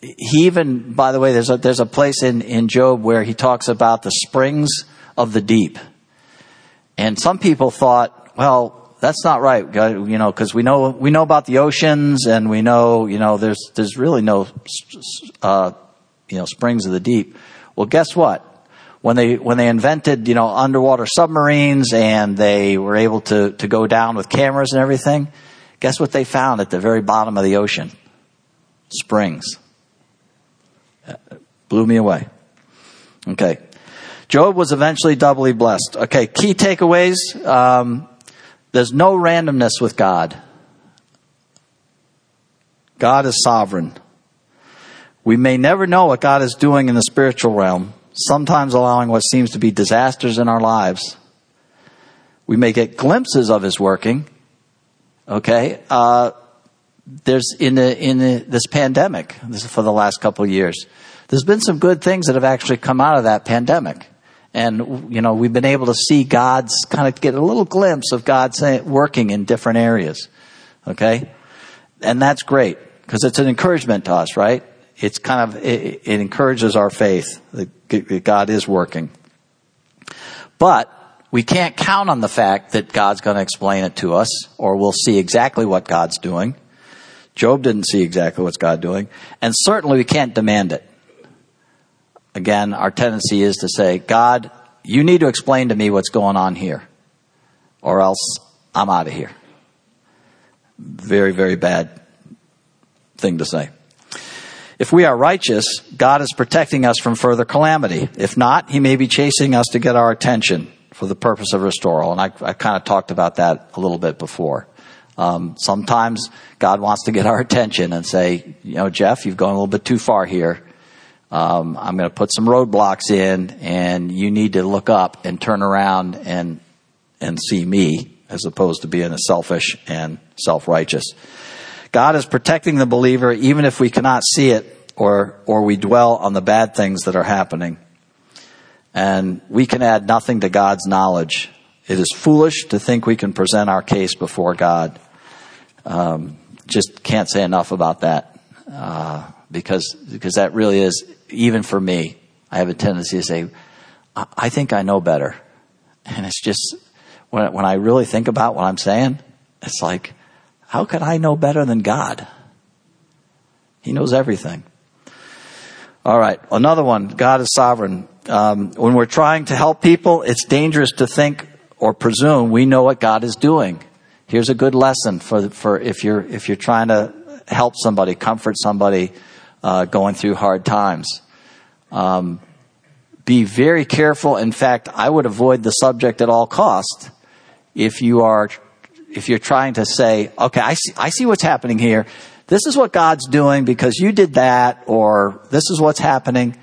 he even, by the way, there's a, there's a place in, in Job where he talks about the springs of the deep. And some people thought, well, that's not right, you know, because we know we know about the oceans, and we know, you know, there's there's really no, uh, you know, springs of the deep. Well, guess what? When they when they invented, you know, underwater submarines, and they were able to to go down with cameras and everything, guess what they found at the very bottom of the ocean? Springs blew me away. Okay. Job was eventually doubly blessed. Okay, key takeaways. Um, there's no randomness with God. God is sovereign. We may never know what God is doing in the spiritual realm, sometimes allowing what seems to be disasters in our lives. We may get glimpses of His working. Okay, uh, there's in the in the, this pandemic. This is for the last couple years there's been some good things that have actually come out of that pandemic. And, you know, we've been able to see God's kind of get a little glimpse of God eh, working in different areas. Okay? And that's great because it's an encouragement to us, right? It's kind of, it, it encourages our faith that God is working. But we can't count on the fact that God's going to explain it to us or we'll see exactly what God's doing. Job didn't see exactly what's God doing. And certainly we can't demand it again, our tendency is to say, God, you need to explain to me what's going on here. or else I'm out of here. Very, very bad thing to say. If we are righteous, God is protecting us from further calamity. If not, He may be chasing us to get our attention for the purpose of restoral. And I, I kind of talked about that a little bit before. Um, sometimes God wants to get our attention and say, you know, Jeff, you've gone a little bit too far here. Um, I'm going to put some roadblocks in, and you need to look up and turn around and and see me, as opposed to being a selfish and self righteous. God is protecting the believer even if we cannot see it or or we dwell on the bad things that are happening. And we can add nothing to God's knowledge. It is foolish to think we can present our case before God. Um, just can't say enough about that uh, because because that really is even for me. I have a tendency to say, I, think I know better, and it's just when when I really think about what I'm saying, it's like, how could I know better than God? He knows everything. All right, another one. God is sovereign. Um, when we're trying to help people, it's dangerous to think or presume we know what God is doing. Here's a good lesson for for if you're if you're trying to help somebody, comfort somebody uh, going through hard times. Um, be very careful. In fact, I would avoid the subject at all cost if you are if you're trying to say, okay, I see, I see what's happening here. This is what God's doing because you did that, or this is what's happening.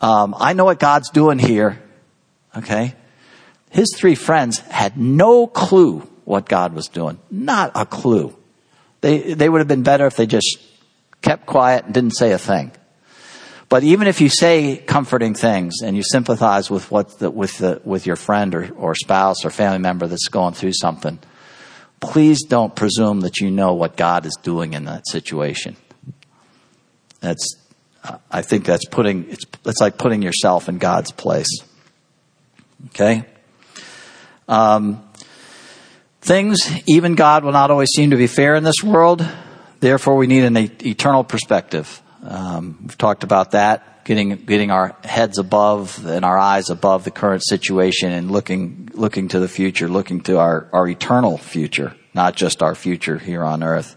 Um, I know what God's doing here. Okay, his three friends had no clue what God was doing. Not a clue. They, they would have been better if they just kept quiet and didn't say a thing. But even if you say comforting things and you sympathize with what the, with the, with your friend or, or spouse or family member that's going through something, please don't presume that you know what God is doing in that situation. That's, I think that's putting, it's, it's like putting yourself in God's place. Okay? Um, things, even God will not always seem to be fair in this world. Therefore, we need an eternal perspective. Um, we've talked about that, getting getting our heads above and our eyes above the current situation and looking looking to the future, looking to our, our eternal future, not just our future here on earth.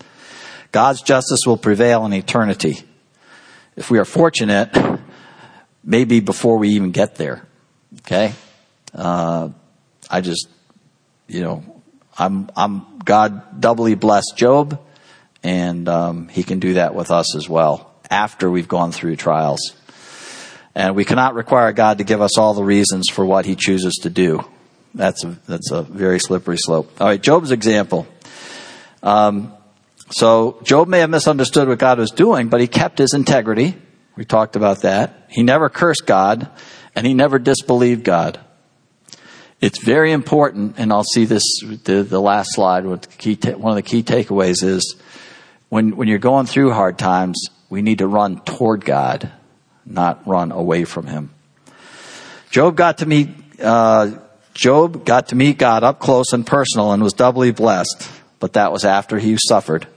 God's justice will prevail in eternity. If we are fortunate, maybe before we even get there. Okay? Uh, I just, you know, I'm, I'm, God doubly blessed Job, and um, he can do that with us as well after we've gone through trials. And we cannot require God to give us all the reasons for what he chooses to do. That's a, that's a very slippery slope. All right, Job's example. Um, so Job may have misunderstood what God was doing, but he kept his integrity. We talked about that. He never cursed God, and he never disbelieved God it's very important, and I'll see this the, the last slide. What key one of the key takeaways is when when you're going through hard times, we need to run toward God, not run away from Him. Job got to meet uh, Job got to meet God up close and personal, and was doubly blessed. But that was after he suffered.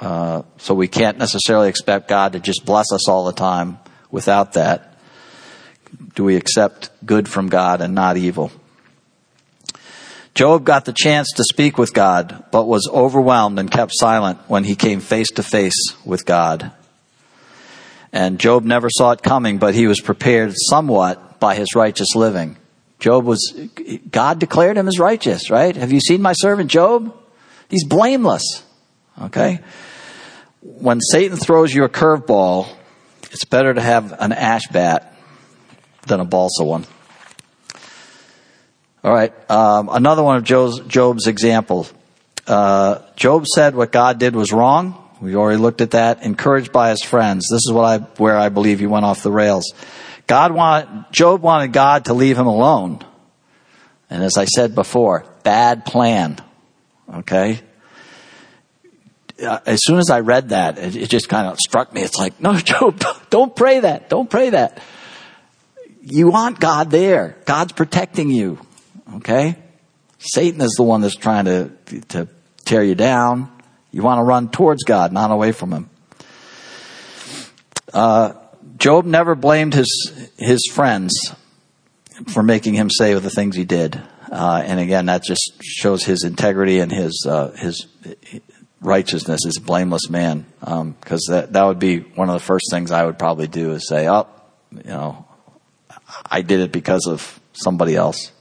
Uh, so we can't necessarily expect God to just bless us all the time without that do we accept good from God and not evil? Job got the chance to speak with God, but was overwhelmed and kept silent when he came face to face with God. And Job never saw it coming, but he was prepared somewhat by his righteous living. Job was, God declared him as righteous, right? Have you seen my servant Job? He's blameless. Okay? When Satan throws you a curveball, it's better to have an ash bat than a balsa one. All right, um, another one of Job's, Job's examples. Uh, Job said what God did was wrong. We already looked at that. Encouraged by his friends. This is what I, where I believe he went off the rails. God wanted, Job wanted God to leave him alone. And as I said before, bad plan. Okay? Uh, as soon as I read that, it, it just kind of struck me. It's like, no, Job, don't pray that. Don't pray that you want God there. God's protecting you. Okay? Satan is the one that's trying to, to tear you down. You want to run towards God, not away from Him. Uh, Job never blamed his, his friends for making him say the things he did. Uh, and again, that just shows his integrity and his uh, his righteousness, his blameless man. Because um, that that would be one of the first things I would probably do is say, "Oh, you know, I did it because of somebody else."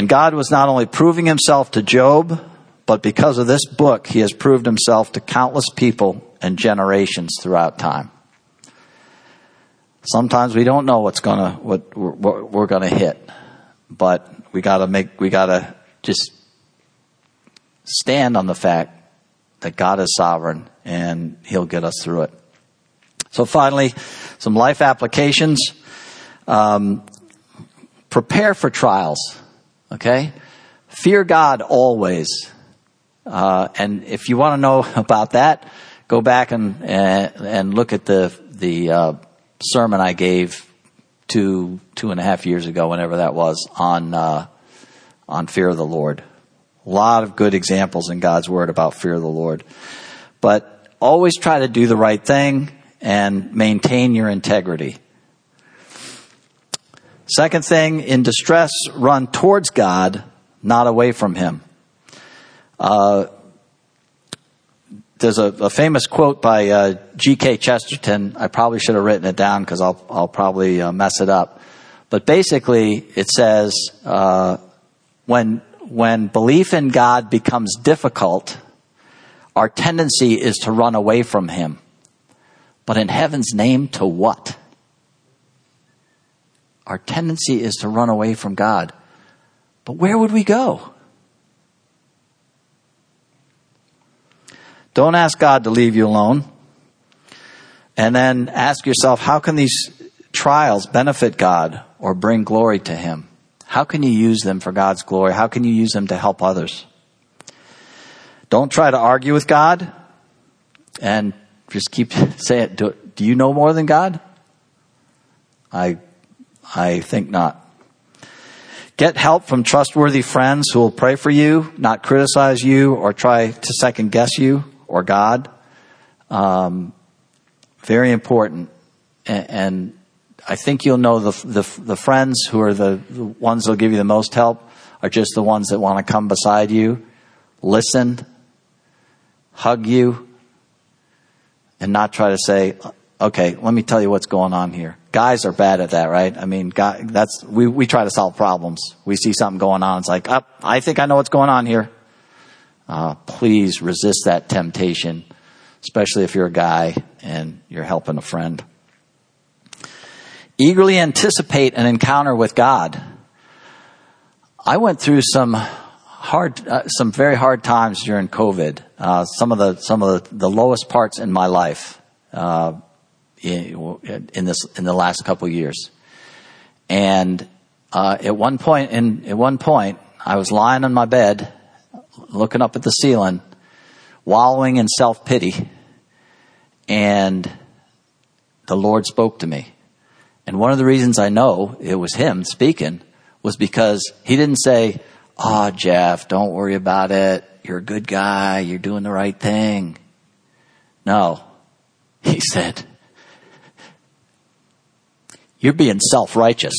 And God was not only proving Himself to Job, but because of this book, He has proved Himself to countless people and generations throughout time. Sometimes we don't know what's gonna what we're, what we're gonna hit, but we gotta make we gotta just stand on the fact that God is sovereign and He'll get us through it. So finally, some life applications. Um, prepare for trials. Okay, fear God always. Uh, and if you want to know about that, go back and and, and look at the the uh, sermon I gave two two and a half years ago, whenever that was, on uh, on fear of the Lord. A lot of good examples in God's Word about fear of the Lord, but always try to do the right thing and maintain your integrity. Second thing, in distress, run towards God, not away from Him. Uh, there's a, a, famous quote by uh, G.K. Chesterton. I probably should have written it down because I'll, I'll probably uh, mess it up. But basically, it says uh, when when belief in God becomes difficult, our tendency is to run away from Him. But in heaven's name, to what? Our tendency is to run away from God. But where would we go? Don't ask God to leave you alone. And then ask yourself, how can these trials benefit God or bring glory to Him? How can you use them for God's glory? How can you use them to help others? Don't try to argue with God and just keep saying, do, do you know more than God? I, I think not. Get help from trustworthy friends who will pray for you, not criticize you or try to second guess you or God. Um, very important. And, and, I think you'll know the, the, the friends who are the, the ones that'll give you the most help are just the ones that want to come beside you, listen, hug you, and not try to say, okay, let me tell you what's going on here. Guys are bad at that, right? I mean, that's, we, we try to solve problems. We see something going on. It's like, oh, I think I know what's going on here. Uh, please resist that temptation, especially if you're a guy and you're helping a friend. Eagerly anticipate an encounter with God. I went through some hard, uh, some very hard times during COVID. Uh, some of the some of the, the lowest parts in my life uh, in, this in the last couple years. And uh, at one point, in at one point, I was lying on my bed looking up at the ceiling, wallowing in self pity. And the Lord spoke to me. And one of the reasons I know it was Him speaking was because He didn't say, Oh, Jeff, don't worry about it. You're a good guy. You're doing the right thing. No. He said, You're being self righteous.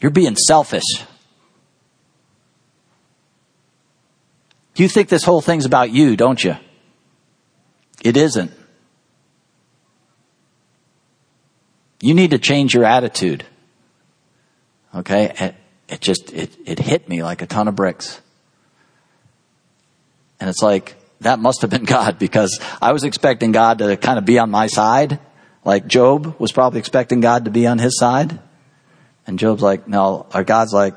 You're being selfish. You think this whole thing's about you, don't you? It isn't. You need to change your attitude. Okay? It, it just, it, it hit me like a ton of bricks. And it's like, that must have been God because I was expecting God to kind of be on my side. Like Job was probably expecting God to be on his side. And Job's like, no, or God's like,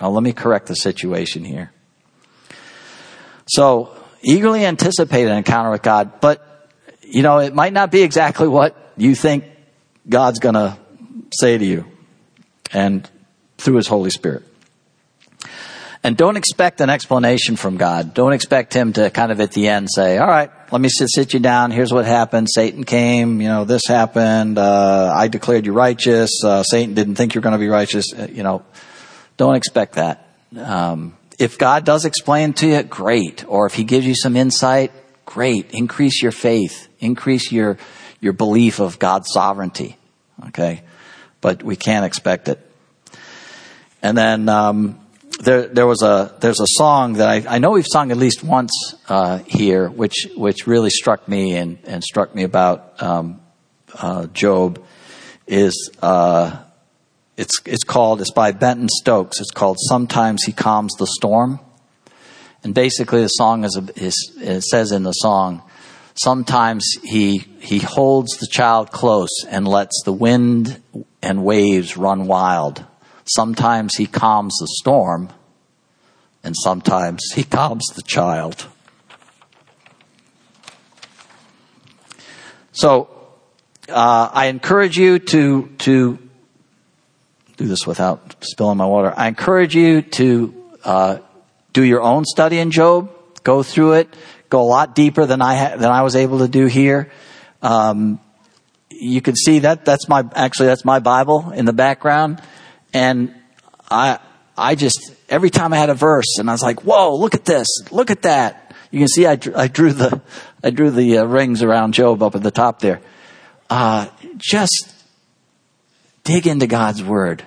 let me correct the situation here. So eagerly anticipate an encounter with God, but you know, it might not be exactly what you think God's gonna say to you and through His Holy Spirit. And don't expect an explanation from God. Don't expect Him to kind of at the end say, all right, let me sit, sit you down. Here's what happened. Satan came. You know, this happened. Uh, I declared you righteous. Uh, Satan didn't think you're going to be righteous. Uh, you know, don't expect that. Um, if God does explain to you, great. Or if He gives you some insight, great. Increase your faith. Increase your, your belief of God's sovereignty. Okay? But we can't expect it. And then um, there, there was a there's a song that I, I know we've sung at least once uh, here, which which really struck me and, and struck me about um, uh, Job is uh, it's it's called it's by Benton Stokes. It's called "Sometimes He Calms the Storm," and basically the song is, a, is it says in the song, sometimes he he holds the child close and lets the wind and waves run wild. Sometimes he calms the storm, and sometimes he calms the child. So uh, I encourage you to to do this without spilling my water. I encourage you to uh, do your own study in Job. Go through it. Go a lot deeper than I ha- than I was able to do here. Um, you can see that that's my actually that's my Bible in the background, and I I just every time I had a verse and I was like, whoa, look at this, look at that. You can see I, drew, I drew the I drew the uh, rings around Job up at the top there. Uh, just dig into God's word.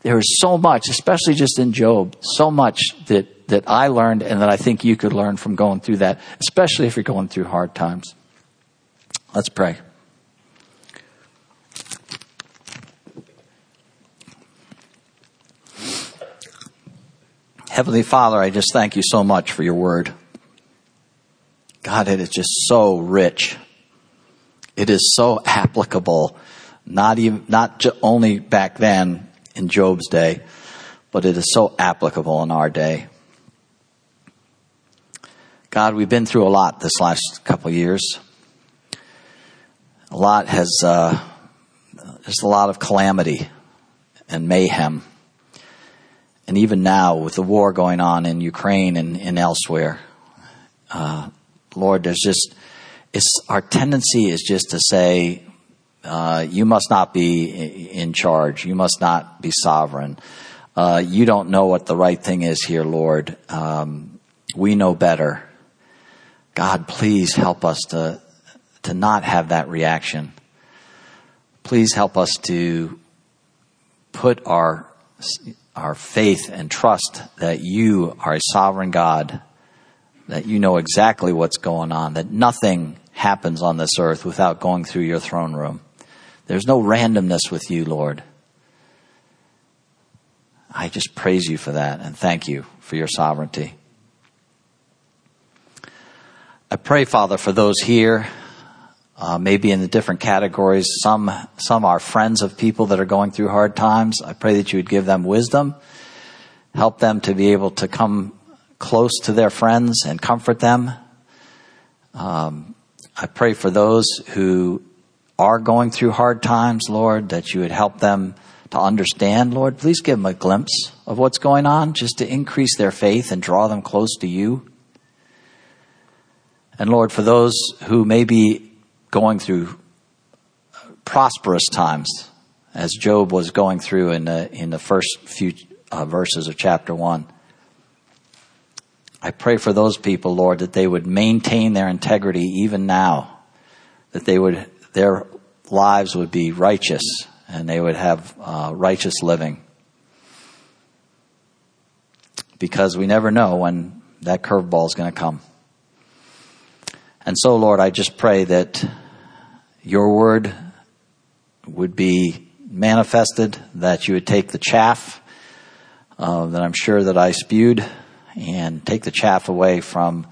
There is so much, especially just in Job, so much that, that I learned and that I think you could learn from going through that, especially if you're going through hard times. Let's pray. Heavenly Father, I just thank you so much for your word. God, it is just so rich. It is so applicable, not even, not only back then in Job's day, but it is so applicable in our day. God, we've been through a lot this last couple years. A lot has, uh, just a lot of calamity and mayhem. And even now, with the war going on in Ukraine and, and elsewhere, uh, Lord, there's just, it's, our tendency is just to say, uh, you must not be in charge. You must not be sovereign. Uh, you don't know what the right thing is here, Lord. Um, we know better. God, please help us to to not have that reaction. Please help us to put our our faith and trust that you are a sovereign God, that you know exactly what's going on, that nothing happens on this earth without going through your throne room. There's no randomness with you, Lord. I just praise you for that and thank you for your sovereignty. I pray, Father, for those here, uh, maybe in the different categories. Some, some are friends of people that are going through hard times. I pray that you would give them wisdom, help them to be able to come close to their friends and comfort them. Um, I pray for those who are going through hard times, Lord, that you would help them to understand, Lord. Please give them a glimpse of what's going on just to increase their faith and draw them close to you. And Lord, for those who may be going through prosperous times, as Job was going through in the, in the first few uh, verses of chapter 1, I pray for those people, Lord, that they would maintain their integrity even now, that they would their lives would be righteous and they would have uh, righteous living. Because we never know when that curveball is going to come. And so, Lord, I just pray that your word would be manifested, that you would take the chaff uh, that I'm sure that I spewed and take the chaff away from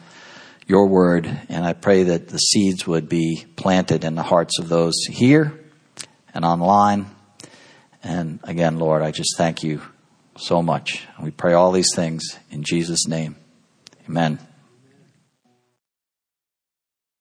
your word. And I pray that the seeds would be planted in the hearts of those here and online. And again, Lord, I just thank you so much. We pray all these things in Jesus' name. Amen.